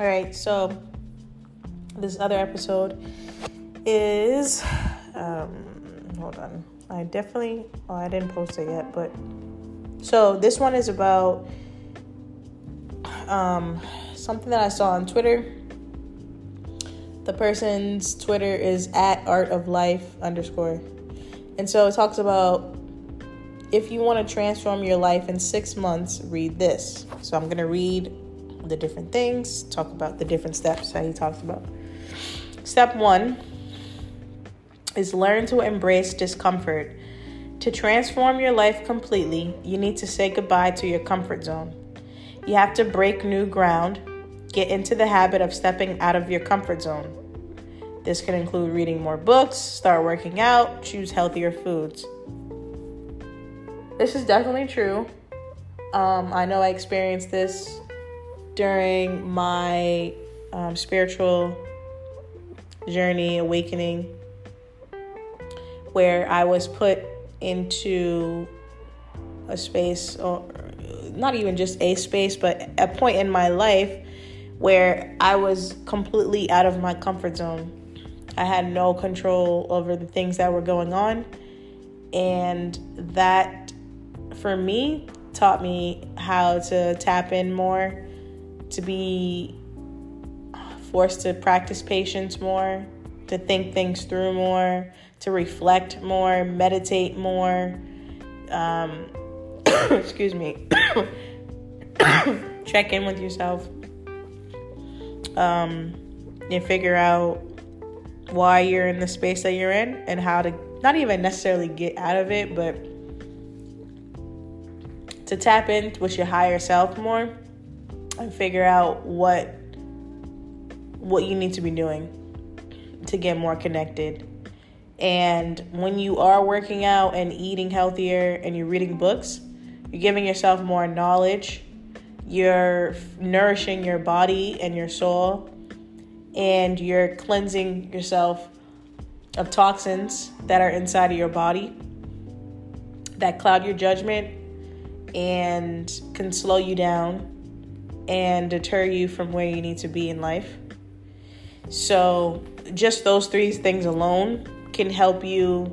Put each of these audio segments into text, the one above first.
All right, so this other episode is um, hold on. I definitely oh I didn't post it yet, but so this one is about um, something that I saw on Twitter. The person's Twitter is at art of life underscore. And so it talks about if you want to transform your life in six months, read this. So I'm going to read the different things, talk about the different steps that he talks about. Step one is learn to embrace discomfort. To transform your life completely, you need to say goodbye to your comfort zone. You have to break new ground, get into the habit of stepping out of your comfort zone. This can include reading more books, start working out, choose healthier foods. This is definitely true. Um, I know I experienced this during my um, spiritual journey, awakening, where I was put into a space, or not even just a space, but a point in my life where I was completely out of my comfort zone. I had no control over the things that were going on. And that, for me, taught me how to tap in more to be forced to practice patience more, to think things through more, to reflect more, meditate more. Um, excuse me. Check in with yourself um, and figure out why you're in the space that you're in and how to not even necessarily get out of it, but to tap in with your higher self more and figure out what what you need to be doing to get more connected. And when you are working out and eating healthier and you're reading books, you're giving yourself more knowledge. You're nourishing your body and your soul and you're cleansing yourself of toxins that are inside of your body that cloud your judgment and can slow you down and deter you from where you need to be in life. So, just those three things alone can help you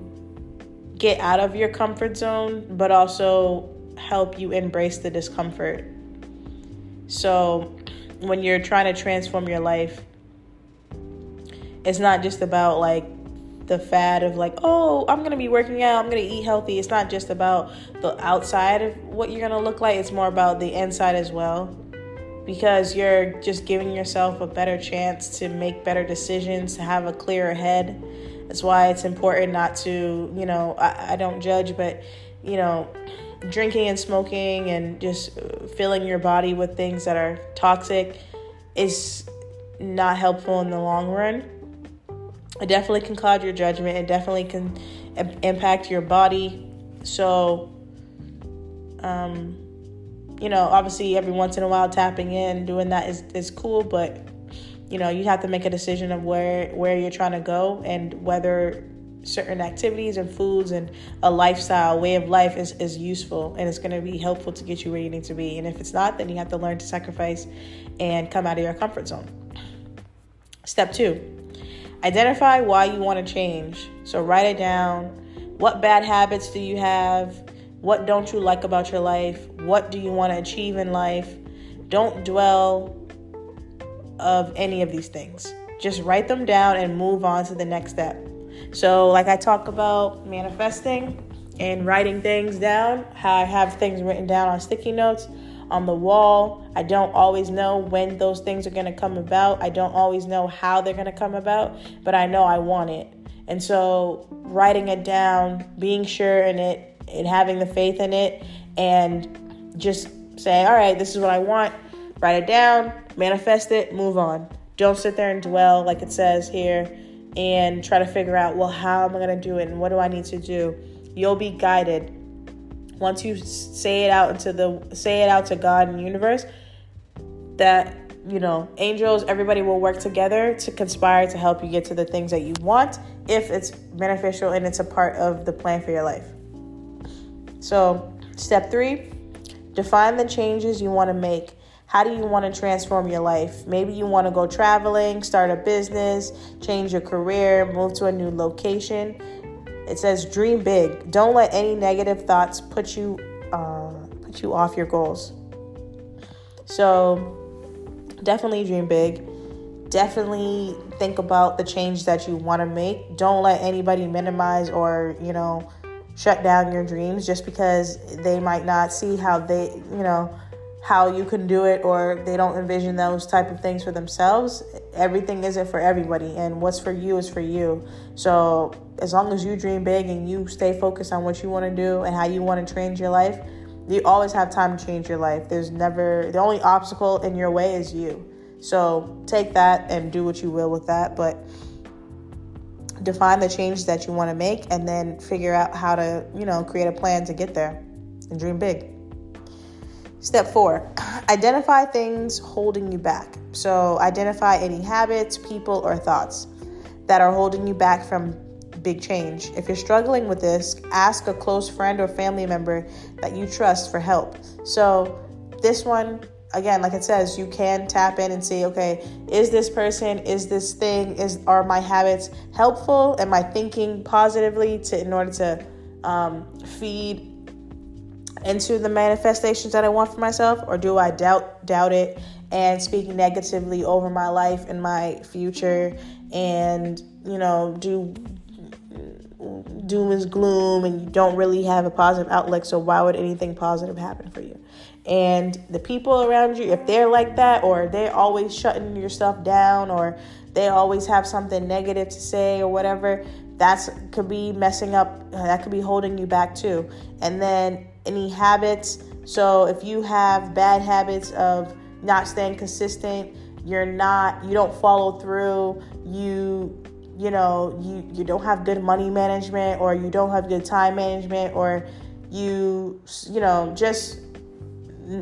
get out of your comfort zone, but also help you embrace the discomfort. So, when you're trying to transform your life, it's not just about like the fad of like, oh, I'm gonna be working out, I'm gonna eat healthy. It's not just about the outside of what you're gonna look like, it's more about the inside as well because you're just giving yourself a better chance to make better decisions, to have a clearer head. That's why it's important not to, you know, I, I don't judge, but, you know, drinking and smoking and just filling your body with things that are toxic is not helpful in the long run. It definitely can cloud your judgment. It definitely can impact your body. So, um, you know, obviously every once in a while tapping in, doing that is, is cool, but you know, you have to make a decision of where where you're trying to go and whether certain activities and foods and a lifestyle, way of life is, is useful and it's going to be helpful to get you where you need to be. And if it's not, then you have to learn to sacrifice and come out of your comfort zone. Step two, identify why you want to change. So write it down. What bad habits do you have? What don't you like about your life? What do you want to achieve in life? Don't dwell of any of these things. Just write them down and move on to the next step. So, like I talk about manifesting and writing things down, how I have things written down on sticky notes on the wall. I don't always know when those things are going to come about. I don't always know how they're going to come about, but I know I want it. And so, writing it down, being sure in it, and having the faith in it and just say, all right, this is what I want. Write it down, manifest it, move on. Don't sit there and dwell, like it says here, and try to figure out, well, how am I going to do it and what do I need to do? You'll be guided. Once you say it out into the say it out to God and universe, that you know, angels, everybody will work together to conspire to help you get to the things that you want if it's beneficial and it's a part of the plan for your life. So, step three define the changes you want to make. How do you want to transform your life? Maybe you want to go traveling, start a business, change your career, move to a new location. It says dream big. Don't let any negative thoughts put you uh, put you off your goals. So, definitely dream big. Definitely think about the change that you want to make. Don't let anybody minimize or, you know, shut down your dreams just because they might not see how they, you know, how you can do it or they don't envision those type of things for themselves everything isn't for everybody and what's for you is for you so as long as you dream big and you stay focused on what you want to do and how you want to change your life you always have time to change your life. There's never, the only obstacle in your way is you. So take that and do what you will with that. But define the changes that you want to make and then figure out how to, you know, create a plan to get there and dream big. Step four, identify things holding you back. So identify any habits, people, or thoughts that are holding you back from big change. If you're struggling with this, ask a close friend or family member that you trust for help. So, this one, again, like it says, you can tap in and see, okay, is this person, is this thing, is are my habits helpful? Am I thinking positively to in order to um, feed into the manifestations that I want for myself, or do I doubt doubt it and speak negatively over my life and my future, and you know do doom is gloom and you don't really have a positive outlook. So why would anything positive happen for you and the people around you if they're like that or they're always shutting yourself down or they always have something negative to say or whatever that's could be messing up that could be holding you back too. And then any habits so if you have bad habits of not staying consistent you're not you don't follow through you you know you you don't have good money management or you don't have good time management or you you know just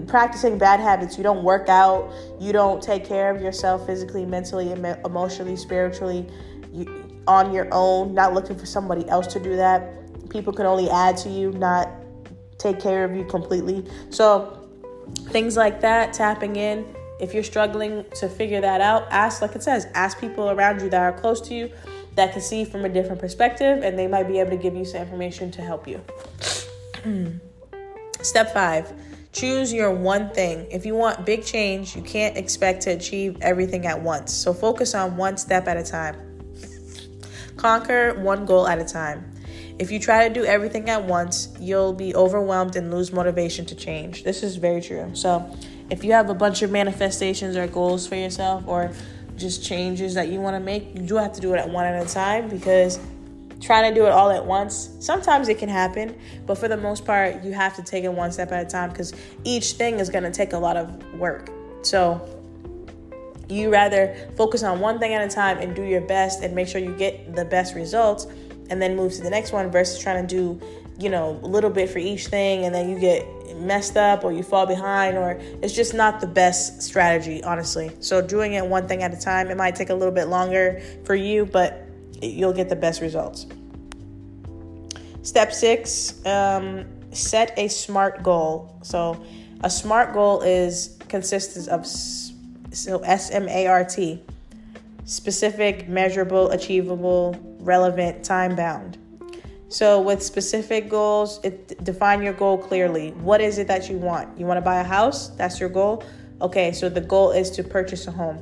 practicing bad habits you don't work out you don't take care of yourself physically mentally emotionally spiritually you, on your own not looking for somebody else to do that. People can only add to you not take care of you completely. So things like that tapping in. If you're struggling to figure that out, ask, like it says, ask people around you that are close to you that can see from a different perspective, and they might be able to give you some information to help you. Hmm. Step five choose your one thing. If you want big change, you can't expect to achieve everything at once. So focus on one step at a time. Conquer one goal at a time. If you try to do everything at once, you'll be overwhelmed and lose motivation to change. This is very true. So, if you have a bunch of manifestations or goals for yourself or just changes that you want to make, you do have to do it at one at a time because trying to do it all at once, sometimes it can happen, but for the most part, you have to take it one step at a time because each thing is going to take a lot of work. So, you rather focus on one thing at a time and do your best and make sure you get the best results and then move to the next one versus trying to do, you know, a little bit for each thing and then you get messed up or you fall behind or it's just not the best strategy honestly so doing it one thing at a time it might take a little bit longer for you but you'll get the best results step six um, set a smart goal so a smart goal is consists of so s-m-a-r-t specific measurable achievable relevant time bound so, with specific goals, it, define your goal clearly. What is it that you want? You want to buy a house? That's your goal? Okay, so the goal is to purchase a home.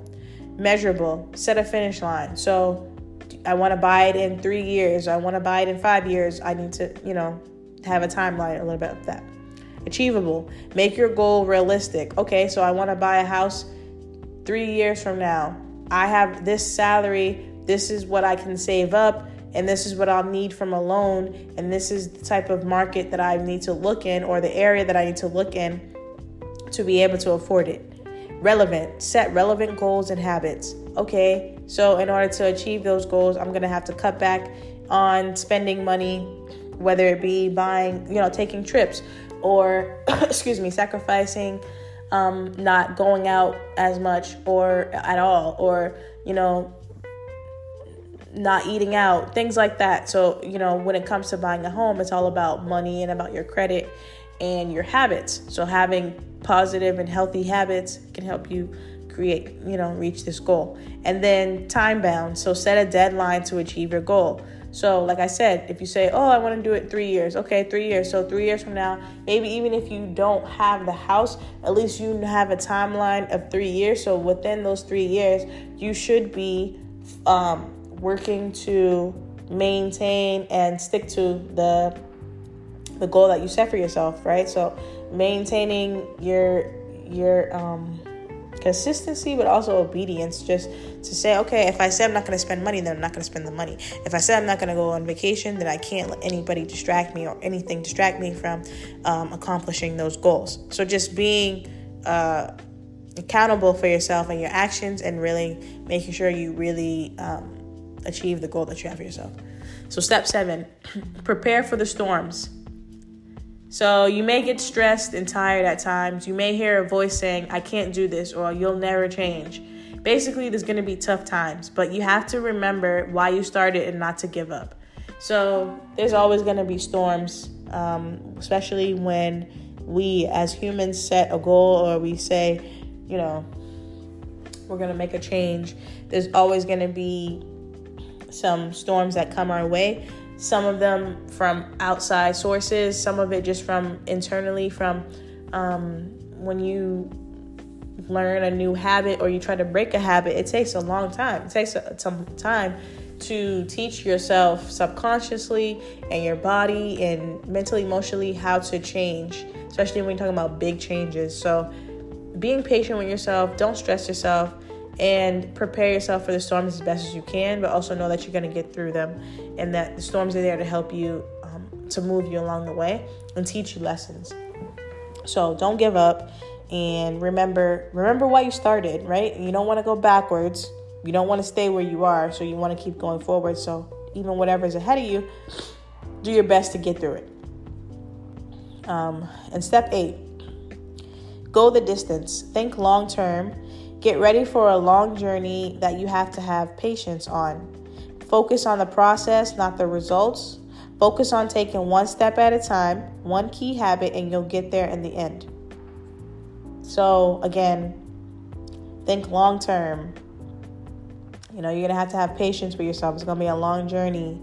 Measurable, set a finish line. So, I want to buy it in three years. I want to buy it in five years. I need to, you know, have a timeline, a little bit of that. Achievable, make your goal realistic. Okay, so I want to buy a house three years from now. I have this salary. This is what I can save up and this is what I'll need from a loan, and this is the type of market that I need to look in or the area that I need to look in to be able to afford it. relevant. Set relevant goals and habits. Okay, so in order to achieve those goals, I'm gonna have to cut back on spending money, whether it be buying, you know, taking trips, or excuse me, sacrificing, um, not going out as much or at all, or you know, not eating out, things like that. So, you know, when it comes to buying a home, it's all about money and about your credit and your habits. So, having positive and healthy habits can help you create, you know, reach this goal. And then time bound. So, set a deadline to achieve your goal. So, like I said, if you say, Oh, I want to do it three years, okay, three years. So, three years from now, maybe even if you don't have the house, at least you have a timeline of three years. So, within those three years, you should be um, working to maintain and stick to the the goal that you set for yourself, right? So maintaining your your um consistency but also obedience just to say okay if i said i'm not going to spend money then i'm not going to spend the money if i said i'm not going to go on vacation then i can't let anybody distract me or anything distract me from um, accomplishing those goals so just being uh, accountable for yourself and your actions and really making sure you really um, achieve the goal that you have for yourself. So, step seven, prepare for the storms. So, you may get stressed and tired at times. You may hear a voice saying, I can't do this, or you'll never change. Basically, there's to be tough times, but you have to remember why you started and not to give up. So, there's always to be storms, um, especially when we as humans set a goal or we say, you know, we're to make a change. There's always to be some storms that come our way. Some of them from outside sources, some of it just from internally, from um, when you learn a new habit or you try to break a habit, it takes a long time. It takes some time to teach yourself subconsciously and your body and mentally, emotionally how to change, especially when you're talking about big changes. So, being patient with yourself, don't stress yourself and prepare yourself for the storms as best as you can, but also know that you're going to get through them and that the storms are there to help you, um, to move you along the way and teach you lessons. So don't give up and remember remember why you started, right? You don't want to go backwards. You don't want to stay where you are, so you want to keep going forward. So even whatever is ahead of you, do your best to get through it. Um, and step eight, go the distance. Think long term Get ready for a long journey that you have to have patience on. Focus on the process, not the results. Focus on taking one step at a time, one key habit, and you'll get there in the end. So, again, think long term. You know, you're going to have to have patience with yourself. It's going to be a long journey.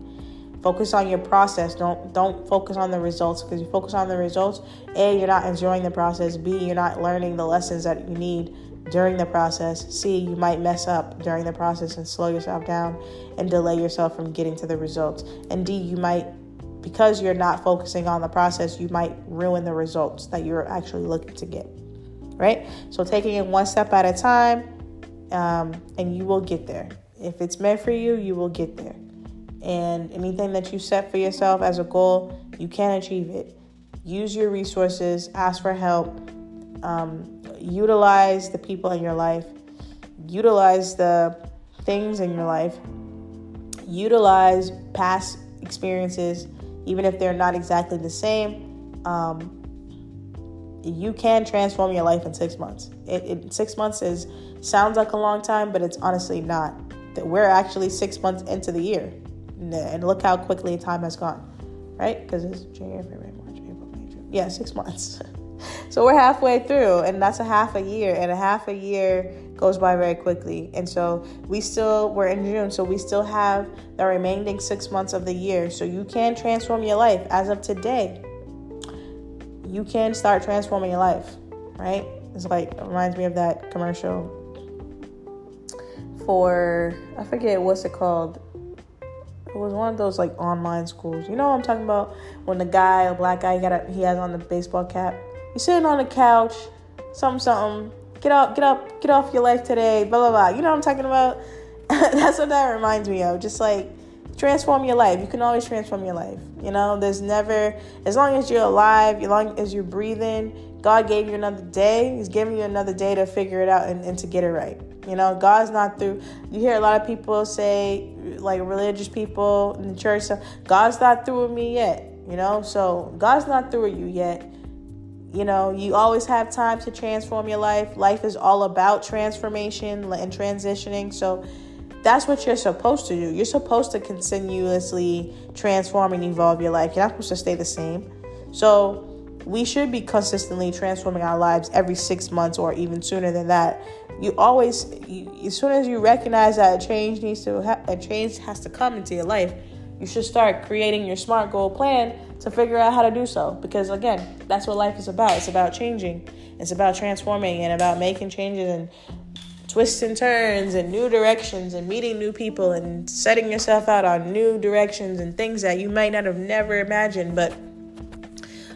Focus on your process. Don't don't focus on the results because you focus on the results, A, you're not enjoying the process. B, you're not learning the lessons that you need during the process. C, you might mess up during the process and slow yourself down and delay yourself from getting to the results. And D, you might, because you're not focusing on the process, you might ruin the results that you're actually looking to get. Right? So, taking it one step at a time, um, and you will get there. If it's meant for you, you will get there. And anything that you set for yourself as a goal, you can achieve it. Use your resources, ask for help. Um, utilize the people in your life, utilize the things in your life, utilize past experiences, even if they're not exactly the same. Um, you can transform your life in six months. It, it, six months is sounds like a long time, but it's honestly not. That we're actually six months into the year, and look how quickly time has gone, right? Because it's January, February, March, April, May, June. Yeah, six months. so we're halfway through, and that's a half a year, and a half a year goes by very quickly. And so we still, we're in June, so we still have the remaining six months of the year. So you can transform your life as of today. You can start transforming your life, right? It's like, it reminds me of that commercial for, I forget what's it called. It was one of those like online schools. You know what I'm talking about? When the guy, a black guy, he got a, he has on the baseball cap you're sitting on the couch, something, something. Get up, get up, get off your life today. Blah blah blah. You know what I'm talking about? That's what that reminds me of. Just like transform your life. You can always transform your life. You know, there's never as long as you're alive, as long as you're breathing, God gave you another day. He's giving you another day to figure it out and, and to get it right. You know, God's not through. You hear a lot of people say, like religious people in the church, God's not through with me yet. You know, so God's not through with you yet. You know, you always have time to transform your life. Life is all about transformation and transitioning. So that's what you're supposed to do. You're supposed to continuously transform and evolve your life. You're not supposed to stay the same. So we should be consistently transforming our lives every six months or even sooner than that. You always, you, as soon as you recognize that a change needs to, ha- a change has to come into your life, you should start creating your smart goal plan to figure out how to do so. Because again, that's what life is about. It's about changing. It's about transforming and about making changes and twists and turns and new directions and meeting new people and setting yourself out on new directions and things that you might not have never imagined. But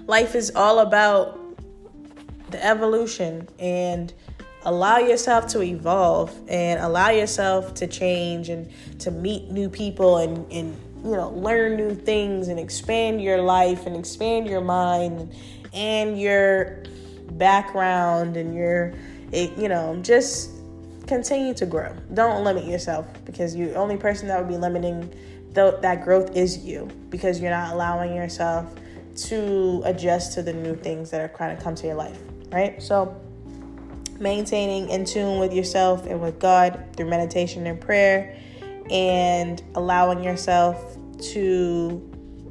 life is all about the evolution and allow yourself to evolve and allow yourself to change and to meet new people and, and you know learn new things and expand your life and expand your mind and your background and your you know just continue to grow. Don't limit yourself because you only person that would be limiting th- that growth is you because you're not allowing yourself to adjust to the new things that are trying to come to your life, right? So maintaining in tune with yourself and with God through meditation and prayer and allowing yourself to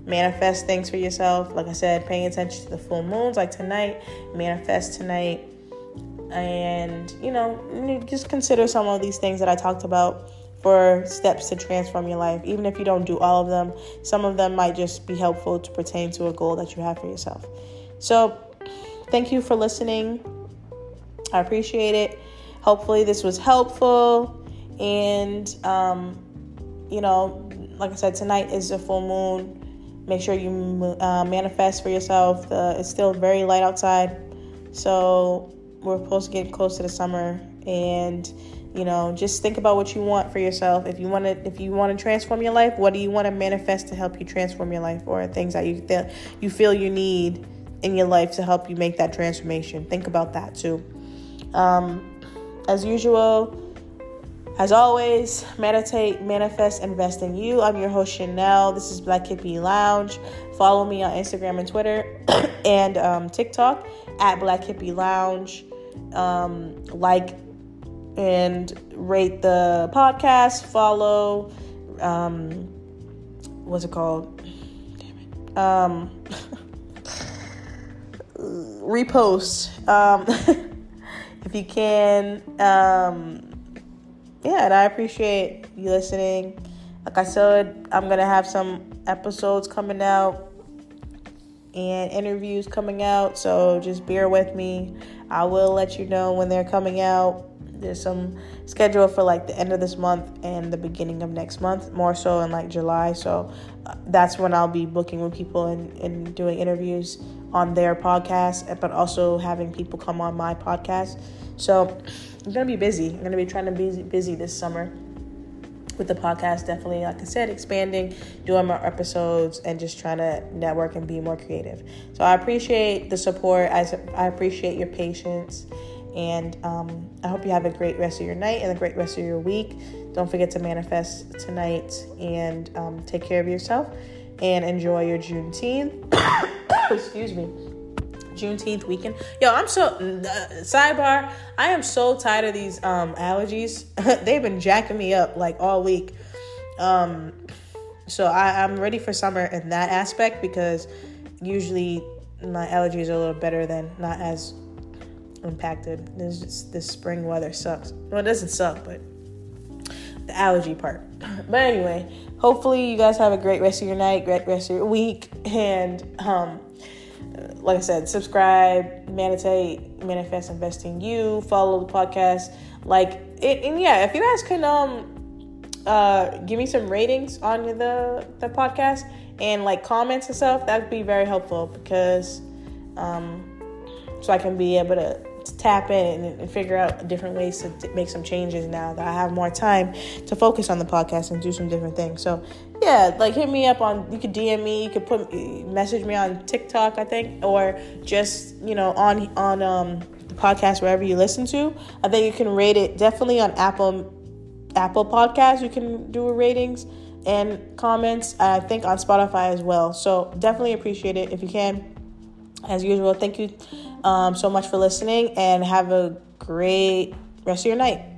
manifest things for yourself. Like I said, paying attention to the full moons like tonight, manifest tonight. And you know just consider some of these things that i talked about for steps to transform your life. Even if you don't do all of them some of them might just be helpful to pertain to a goal that you have for yourself. So thank you for listening. I appreciate it. Hopefully this was helpful. And um, you know like i said tonight is a full moon. Make sure you uh, manifest for yourself. It's still very light outside. So we're supposed to get close to the summer. And you know just think about what you want for yourself. If you want to if you want to transform your life what do you want to manifest to help you transform your life or things that you feel you feel you need in your life to help you make that transformation? Think about that too. Um, as usual as always, meditate, manifest, invest in you. I'm your host, Chanel. This is Black Hippie Lounge. Follow me on Instagram and Twitter and um, TikTok at Black Hippie Lounge. Um, like and rate the podcast. Follow. Um, what's it called? Damn it. Um, repost um, if you can. Um, yeah, and I appreciate you listening. Like I said, I'm gonna have some episodes coming out and interviews coming out, so just bear with me. I will let you know when they're coming out. There's some schedule for like the end of this month and the beginning of next month, more so in like July. So uh, that's when I'll be booking with people and, and doing interviews on their podcast, but also having people come on my podcast. So I'm gonna be busy. I'm gonna be trying to be busy this summer with the podcast. Definitely, like I said, expanding, doing more episodes, and just trying to network and be more creative. So I appreciate the support. I, I appreciate your patience. And um, I hope you have a great rest of your night and a great rest of your week. Don't forget to manifest tonight and um, take care of yourself and enjoy your Juneteenth. Excuse me. Juneteenth weekend. Yo, I'm so uh, sidebar. I am so tired of these um, allergies. They've been jacking me up like all week. Um, so I, I'm ready for summer in that aspect because usually my allergies are a little better than not as impacted. This just, this spring weather sucks. Well, it doesn't suck, but the allergy part. But anyway, hopefully you guys have a great rest of your night, great rest of your week, and um, like I said, subscribe, meditate, manifest, invest in you. Follow the podcast, like it, and yeah, if you guys can um uh give me some ratings on the the podcast and like comments and stuff, that'd be very helpful because um so I can be able to tap in and figure out different ways to make some changes now that I have more time to focus on the podcast and do some different things. So, yeah, like hit me up on you could DM me, you could put message me on TikTok, I think, or just, you know, on on um the podcast wherever you listen to. I think you can rate it definitely on Apple Apple Podcasts, you can do ratings and comments. I think on Spotify as well. So, definitely appreciate it if you can. As usual, thank you um, so much for listening and have a great rest of your night.